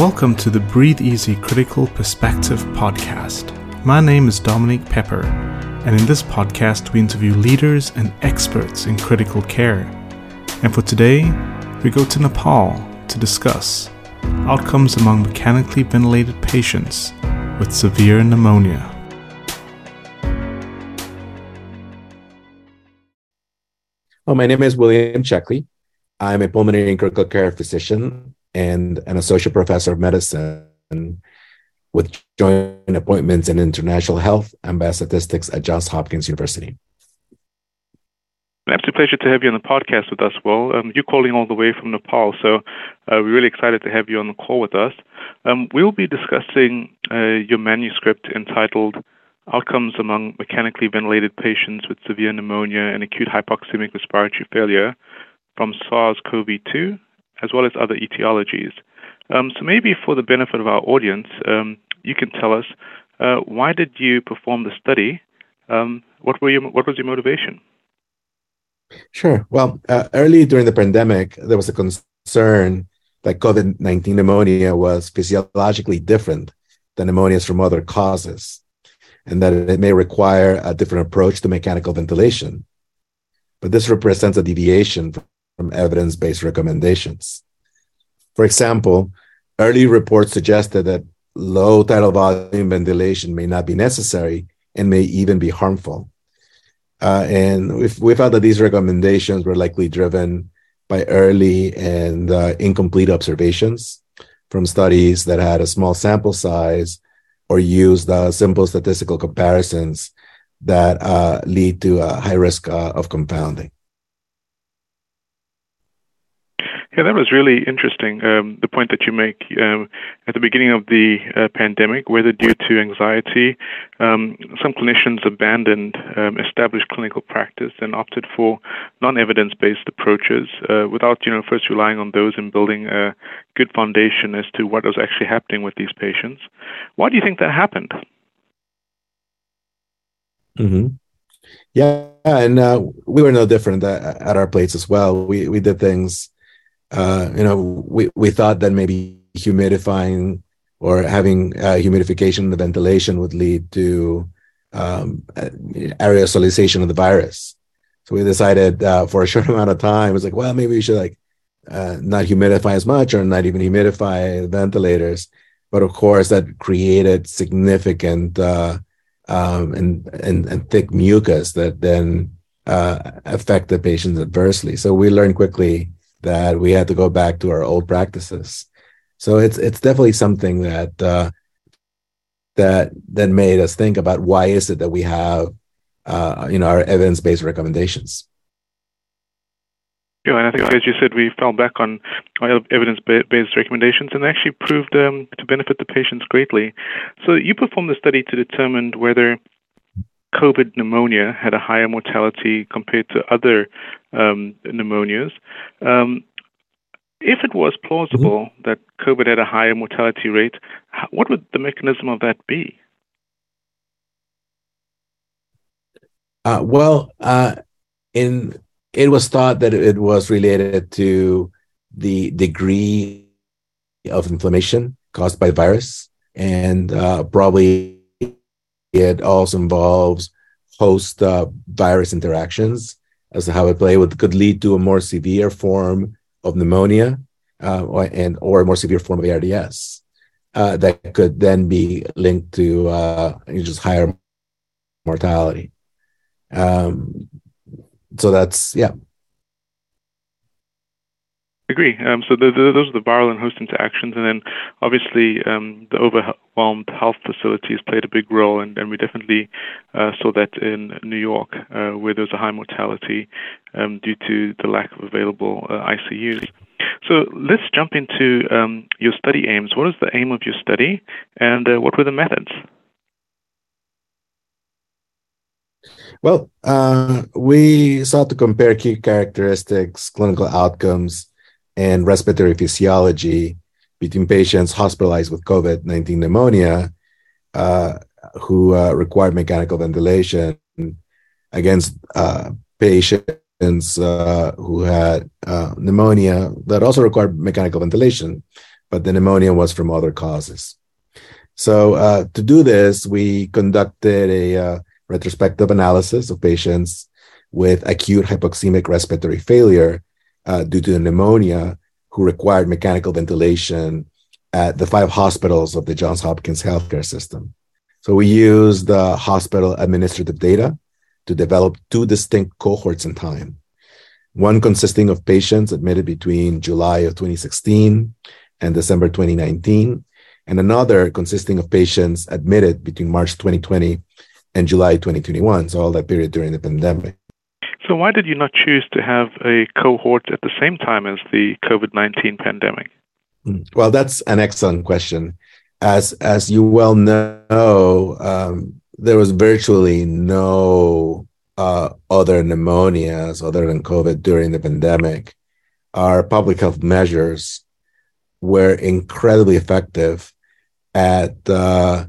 Welcome to the Breathe Easy Critical Perspective podcast. My name is Dominic Pepper, and in this podcast, we interview leaders and experts in critical care. And for today, we go to Nepal to discuss outcomes among mechanically ventilated patients with severe pneumonia. Well, my name is William Checkley. I'm a pulmonary and critical care physician and an associate professor of medicine with joint appointments in international health and biostatistics at Johns Hopkins University. An absolute pleasure to have you on the podcast with us, Will. Um, you're calling all the way from Nepal, so uh, we're really excited to have you on the call with us. Um, we'll be discussing uh, your manuscript entitled Outcomes Among Mechanically Ventilated Patients with Severe Pneumonia and Acute Hypoxemic Respiratory Failure from SARS CoV 2 as well as other etiologies. Um, so maybe for the benefit of our audience, um, you can tell us uh, why did you perform the study? Um, what were your, what was your motivation? Sure. Well, uh, early during the pandemic, there was a concern that COVID 19 pneumonia was physiologically different than pneumonias from other causes, and that it may require a different approach to mechanical ventilation. But this represents a deviation from evidence based recommendations. For example, early reports suggested that low tidal volume ventilation may not be necessary and may even be harmful. Uh, and we we found that these recommendations were likely driven by early and uh, incomplete observations from studies that had a small sample size or used uh, simple statistical comparisons that uh, lead to a high risk uh, of confounding. Yeah, that was really interesting. Um, the point that you make um, at the beginning of the uh, pandemic, whether due to anxiety, um, some clinicians abandoned um, established clinical practice and opted for non-evidence-based approaches uh, without, you know, first relying on those and building a good foundation as to what was actually happening with these patients. Why do you think that happened? Mm-hmm. Yeah, and uh, we were no different at, at our plates as well. We we did things uh, you know, we, we thought that maybe humidifying or having uh, humidification in the ventilation would lead to um, aerosolization of the virus. So we decided uh, for a short amount of time, it was like, well, maybe we should like uh, not humidify as much or not even humidify the ventilators. But of course, that created significant uh, um, and, and, and thick mucus that then uh, affect the patients adversely. So we learned quickly that we had to go back to our old practices. So it's it's definitely something that uh, that that made us think about why is it that we have uh, you know our evidence based recommendations. Yeah, and I think, as you said, we fell back on evidence-based recommendations and actually proved um, to benefit the patients greatly. So you performed the study to determine whether COVID pneumonia had a higher mortality compared to other um, pneumonias. Um, if it was plausible mm-hmm. that COVID had a higher mortality rate, what would the mechanism of that be? Uh, well, uh, in it was thought that it was related to the degree of inflammation caused by the virus, and uh, probably it also involves host uh, virus interactions as to how it play with could lead to a more severe form of pneumonia uh, or, and or a more severe form of ARDS uh, that could then be linked to uh, just higher mortality. Um, so that's yeah Agree. Um, so the, the, those are the viral and host interactions, and then obviously um, the overwhelmed health facilities played a big role, and, and we definitely uh, saw that in New York, uh, where there was a high mortality um, due to the lack of available uh, ICUs. So let's jump into um, your study aims. What is the aim of your study, and uh, what were the methods? Well, uh, we sought to compare key characteristics, clinical outcomes, and respiratory physiology between patients hospitalized with COVID 19 pneumonia uh, who uh, required mechanical ventilation against uh, patients uh, who had uh, pneumonia that also required mechanical ventilation, but the pneumonia was from other causes. So uh, to do this, we conducted a retrospective analysis of patients with acute hypoxemic respiratory failure uh, due to pneumonia who required mechanical ventilation at the five hospitals of the Johns Hopkins healthcare system. So we used the hospital administrative data to develop two distinct cohorts in time. One consisting of patients admitted between July of 2016 and December 2019, and another consisting of patients admitted between March 2020 and July 2021, so all that period during the pandemic. So, why did you not choose to have a cohort at the same time as the COVID 19 pandemic? Hmm. Well, that's an excellent question. As, as you well know, um, there was virtually no uh, other pneumonias other than COVID during the pandemic. Our public health measures were incredibly effective at uh,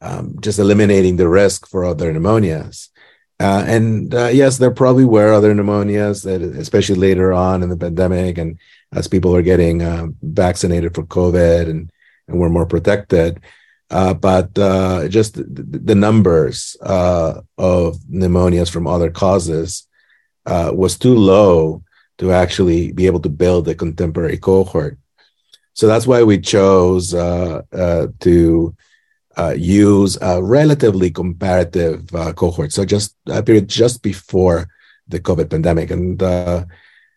um, just eliminating the risk for other pneumonias. Uh, and uh, yes, there probably were other pneumonias, that, especially later on in the pandemic, and as people are getting uh, vaccinated for COVID and, and we're more protected. Uh, but uh, just the, the numbers uh, of pneumonias from other causes was too low to actually be able to build a contemporary cohort. So that's why we chose to uh, use a relatively comparative uh, cohort. So just a period just before the COVID pandemic, and uh,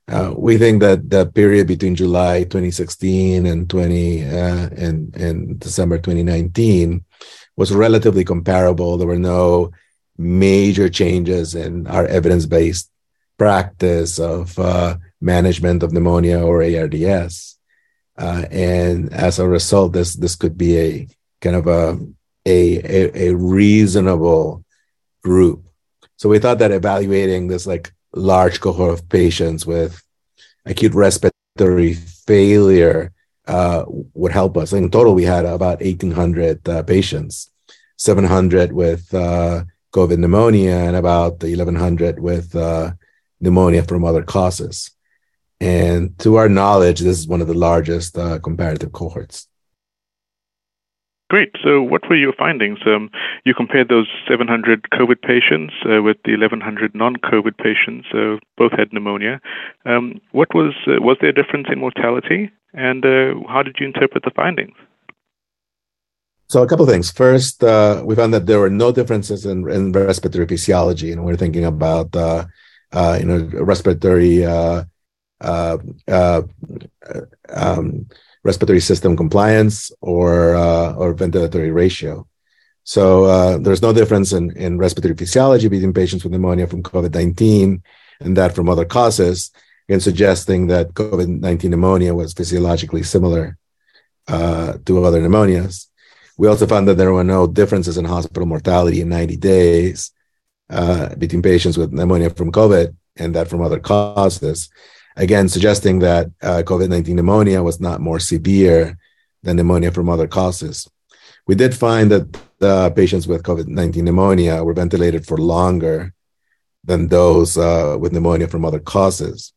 uh we think that the period between July 2016 and 20 uh, and and December 2019 was relatively comparable. There were no major changes in our evidence-based practice of uh, management of pneumonia or ARDS. and as a result, this this could be a kind of a, a, a, reasonable group. So we thought that evaluating this like large cohort of patients with acute respiratory failure uh, would help us. In total, we had about 1,800 uh, patients, 700 with uh, COVID pneumonia and about 1,100 with uh, pneumonia from other causes. And to our knowledge, this is one of the largest uh, comparative cohorts. Great. So, what were your findings? Um, you compared those 700 COVID patients uh, with the 1,100 non-COVID patients. Uh, both had pneumonia. Um, what was uh, was there a difference in mortality, and uh, how did you interpret the findings? So, a couple of things. First, uh, we found that there were no differences in, in respiratory physiology, and we're thinking about uh, you know respiratory. Um, respiratory system compliance or uh, or ventilatory ratio. So uh, there's no difference in, in respiratory physiology between patients with pneumonia from COVID-19 and that from other causes, and suggesting that COVID-19 pneumonia was physiologically similar uh, to other pneumonias. We also found that there were no differences in hospital mortality in 90 days uh, between patients with pneumonia from COVID and that from other causes again suggesting that uh, COVID-19 pneumonia was not more severe than pneumonia from other causes. We did find that patients with COVID-19 pneumonia were ventilated for longer than those uh, with pneumonia from other causes.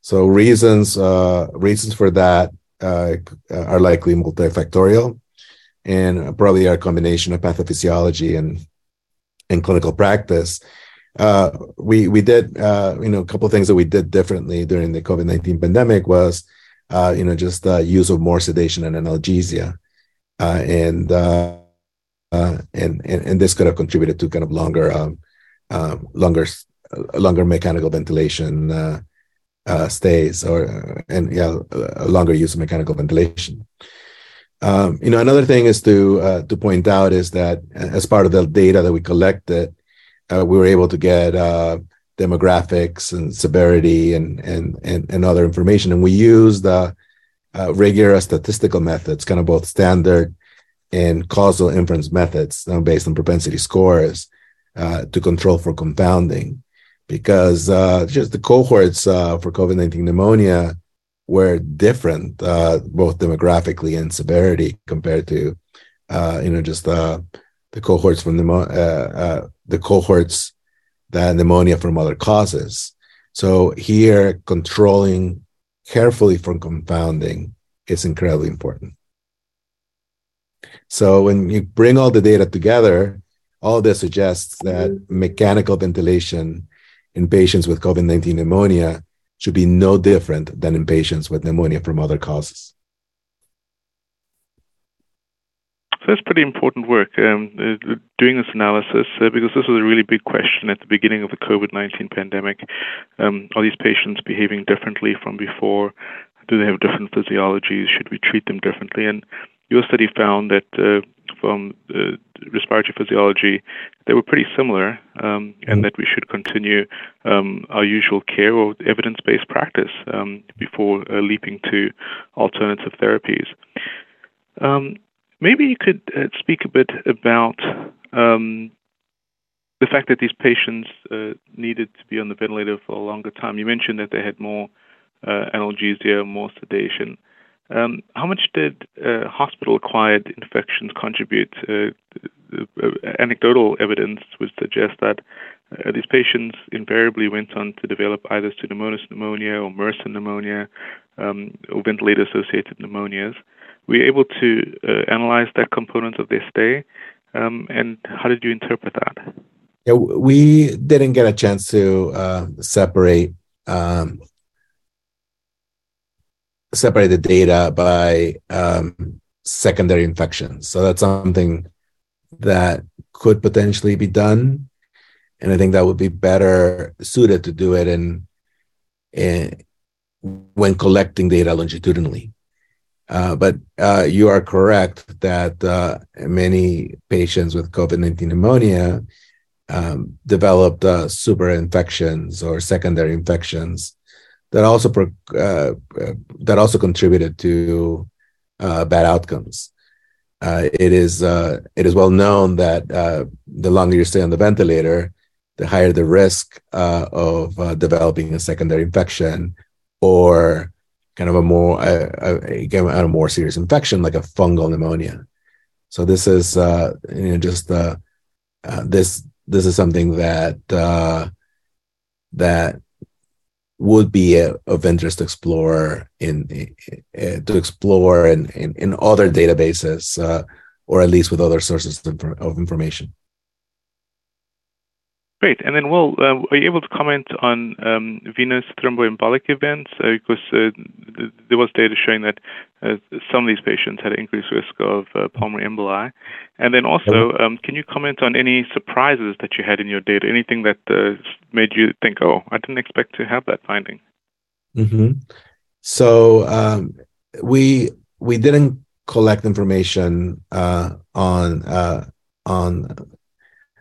So reasons uh, reasons for that uh, are likely multifactorial, and probably are a combination of pathophysiology and and clinical practice uh, we we did uh, you know a couple of things that we did differently during the COVID nineteen pandemic was uh, you know just uh, use of more sedation and analgesia, uh, and, uh, and and and this could have contributed to kind of longer um, um longer longer mechanical ventilation stays or and yeah longer use of mechanical ventilation. Um, you know another thing is to to point out is that as part of the data that we collected uh, we were able to get uh, demographics and severity and, and, and, and other information. And we used uh, rigorous statistical methods, kind of both standard and causal inference methods uh, based on propensity scores uh, to control for confounding. Because uh, just the cohorts for COVID 19 pneumonia were different, both demographically and severity, compared to, you know, just the cohorts from the the cohorts that pneumonia from other causes. So here, controlling carefully for confounding is incredibly important. So when you bring all the data together, all this suggests that mm-hmm. mechanical ventilation in patients with COVID 19 pneumonia should be no different than in patients with pneumonia from other causes. So that's pretty important work um, uh, doing this analysis uh, because this was a really big question at the beginning of the COVID 19 pandemic. Um, are these patients behaving differently from before? Do they have different physiologies? Should we treat them differently? And your study found that uh, from uh, respiratory physiology, they were pretty similar, um, and mm-hmm. that we should continue um, our usual care or evidence based practice um, before uh, leaping to alternative therapies. Maybe you could uh, speak a bit about um, the fact that these patients uh, needed to be on the ventilator for a longer time. You mentioned that they had more uh, analgesia, more sedation. Um, how much did hospital-acquired infections contribute? Anecdotal evidence would suggest that these patients invariably went on to develop either pseudomonas pneumonia or MRSA pneumonia um, or ventilator-associated pneumonias. Were you able to uh, analyze that component of their stay, um, and how did you interpret that? Yeah, we didn't get a chance to uh, separate um, separate the data by um, secondary infections. So that's something that could potentially be done, and I think that would be better suited to do it in, in when collecting data longitudinally. Uh, but uh, you are correct that uh, many patients with COVID 19 pneumonia um, developed super infections or secondary infections that also uh, uh, that also contributed to bad outcomes. It is it is well known that the longer you stay on the ventilator, the higher the risk of developing a secondary infection or kind of a more a, a, a, more serious infection like a fungal pneumonia. So this is uh, you know just uh this this is something that uh, that would be a, of interest to explore in, in to explore in, in, in other databases uh, or at least with other sources of information. Great. And then, Will, uh, are you able to comment on um, venous thromboembolic events? Uh, because uh, th- there was data showing that uh, some of these patients had an increased risk of uh, pulmonary emboli. And then also, um, can you comment on any surprises that you had in your data? Anything that uh, made you think, oh, I didn't expect to have that finding? Mm-hmm. So um, we we didn't collect information on on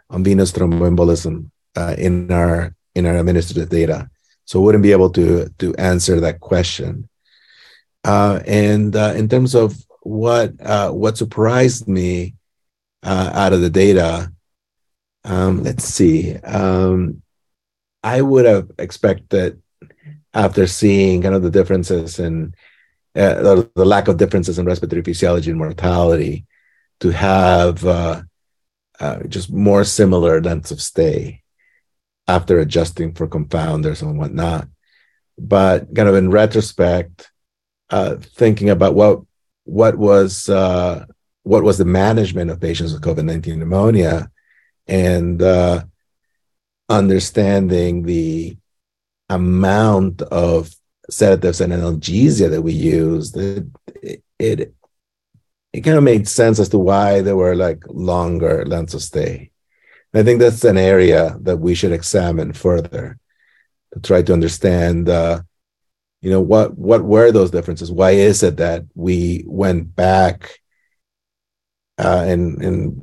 on venous thromboembolism uh, in our in our administrative data. So wouldn't be able to to answer that question. Uh, and uh, in terms of what uh, what surprised me uh, out of the data, um, let's see. Um, I would have expected after seeing kind of the differences in uh, the, the, lack of differences in respiratory physiology and mortality to have uh, just more similar lengths of stay after adjusting for confounders and whatnot. But kind of in retrospect, uh, thinking about what what was uh, what was the management of patients with COVID nineteen pneumonia, and uh, understanding the amount of sedatives and analgesia that we used, it, it it kind of made sense as to why there were like longer lengths of stay. And I think that's an area that we should examine further to try to understand, uh, you know, what what were those differences? Why is it that we went back? Uh, and and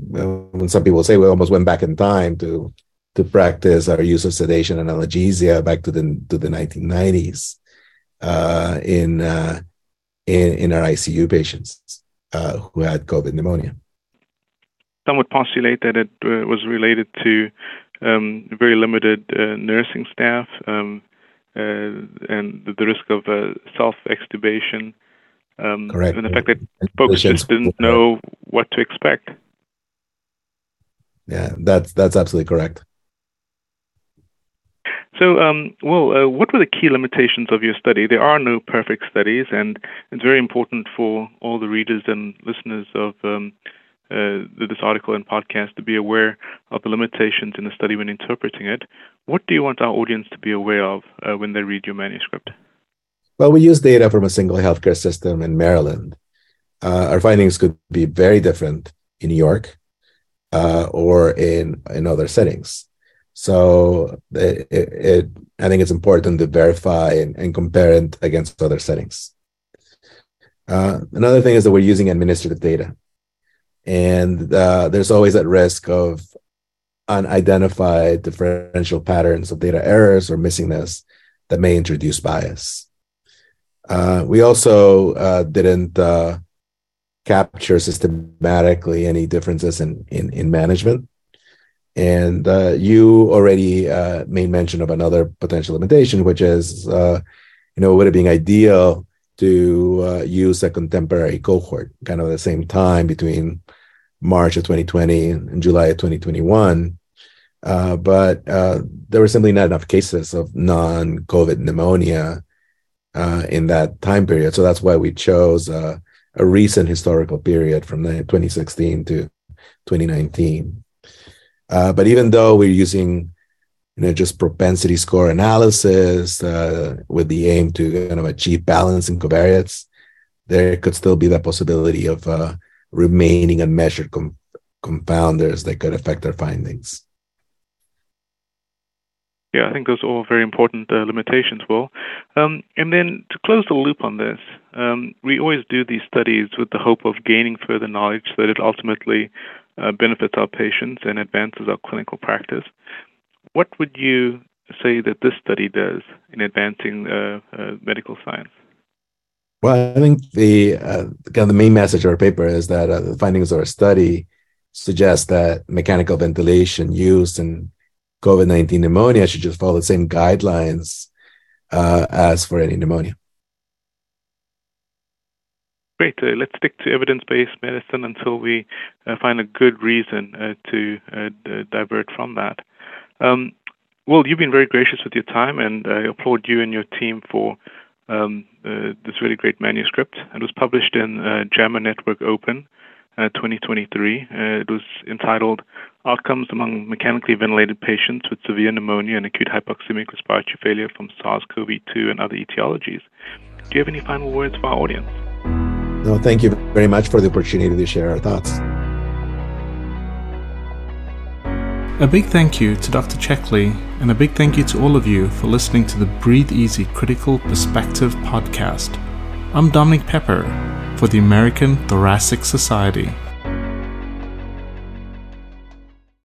when some people say we almost went back in time to to practice our use of sedation and analgesia back to the to the 1990s uh, in uh, in in our ICU patients uh, who had COVID pneumonia. Some would postulate that it uh, was related to um, very limited uh, nursing staff um, uh, and the risk of uh, self extubation. Um, Correct. And the fact that folks just didn't know what to expect. Yeah, that's that's absolutely correct. So, um, well, uh, what were the key limitations of your study? There are no perfect studies, and it's very important for all the readers and listeners of um, uh, this article and podcast to be aware of the limitations in the study when interpreting it. What do you want our audience to be aware of uh, when they read your manuscript? Well, we use data from a single healthcare system in Maryland. Uh, our findings could be very different in New York uh, or in in other settings. So it, it, I think it's important to verify and, and compare it against other settings. Uh, another thing is that we're using administrative data, and uh, there's always that risk of unidentified differential patterns of data errors or missingness that may introduce bias. Uh, we also uh, didn't uh, capture systematically any differences in, in, in management. And uh, you already uh, made mention of another potential limitation, which is, uh, you know, would it be ideal to uh, use a contemporary cohort, kind of at the same time between March of 2020 and July of 2021? Uh, but uh, there were simply not enough cases of non-COVID pneumonia in that time period. So that's why we chose a recent historical period from 2016 to 2019. Uh, but even though we're using you know just propensity score analysis uh, with the aim to kind of achieve balance in covariates, there could still be the possibility of uh, remaining unmeasured com- confounders that could affect our findings. Yeah, I think those are all very important uh, limitations, Will. Um, and then to close the loop on this, um, we always do these studies with the hope of gaining further knowledge so that it ultimately uh, benefits our patients and advances our clinical practice. What would you say that this study does in advancing uh, uh, medical science? Well, I think the uh, kind of the main message of our paper is that uh, the findings of our study suggest that mechanical ventilation used in COVID nineteen pneumonia should just follow the same guidelines uh, as for any pneumonia. Great. Uh, let's stick to evidence-based medicine until we uh, find a good reason uh, to uh, d- divert from that. Um, well, you've been very gracious with your time, and I applaud you and your team for um, uh, this really great manuscript. It was published in uh, JAMA Network Open 2023. it was entitled Outcomes Among Mechanically Ventilated Patients with Severe Pneumonia and Acute Hypoxemic Respiratory Failure from SARS-CoV-2 and Other Etiologies. Do you have any final words for our audience? No, thank you very much for the opportunity to share our thoughts. A big thank you to Dr. Checkley, and a big thank you to all of you for listening to the Breathe Easy Critical Perspective podcast. I'm Dominic Pepper for the American Thoracic Society.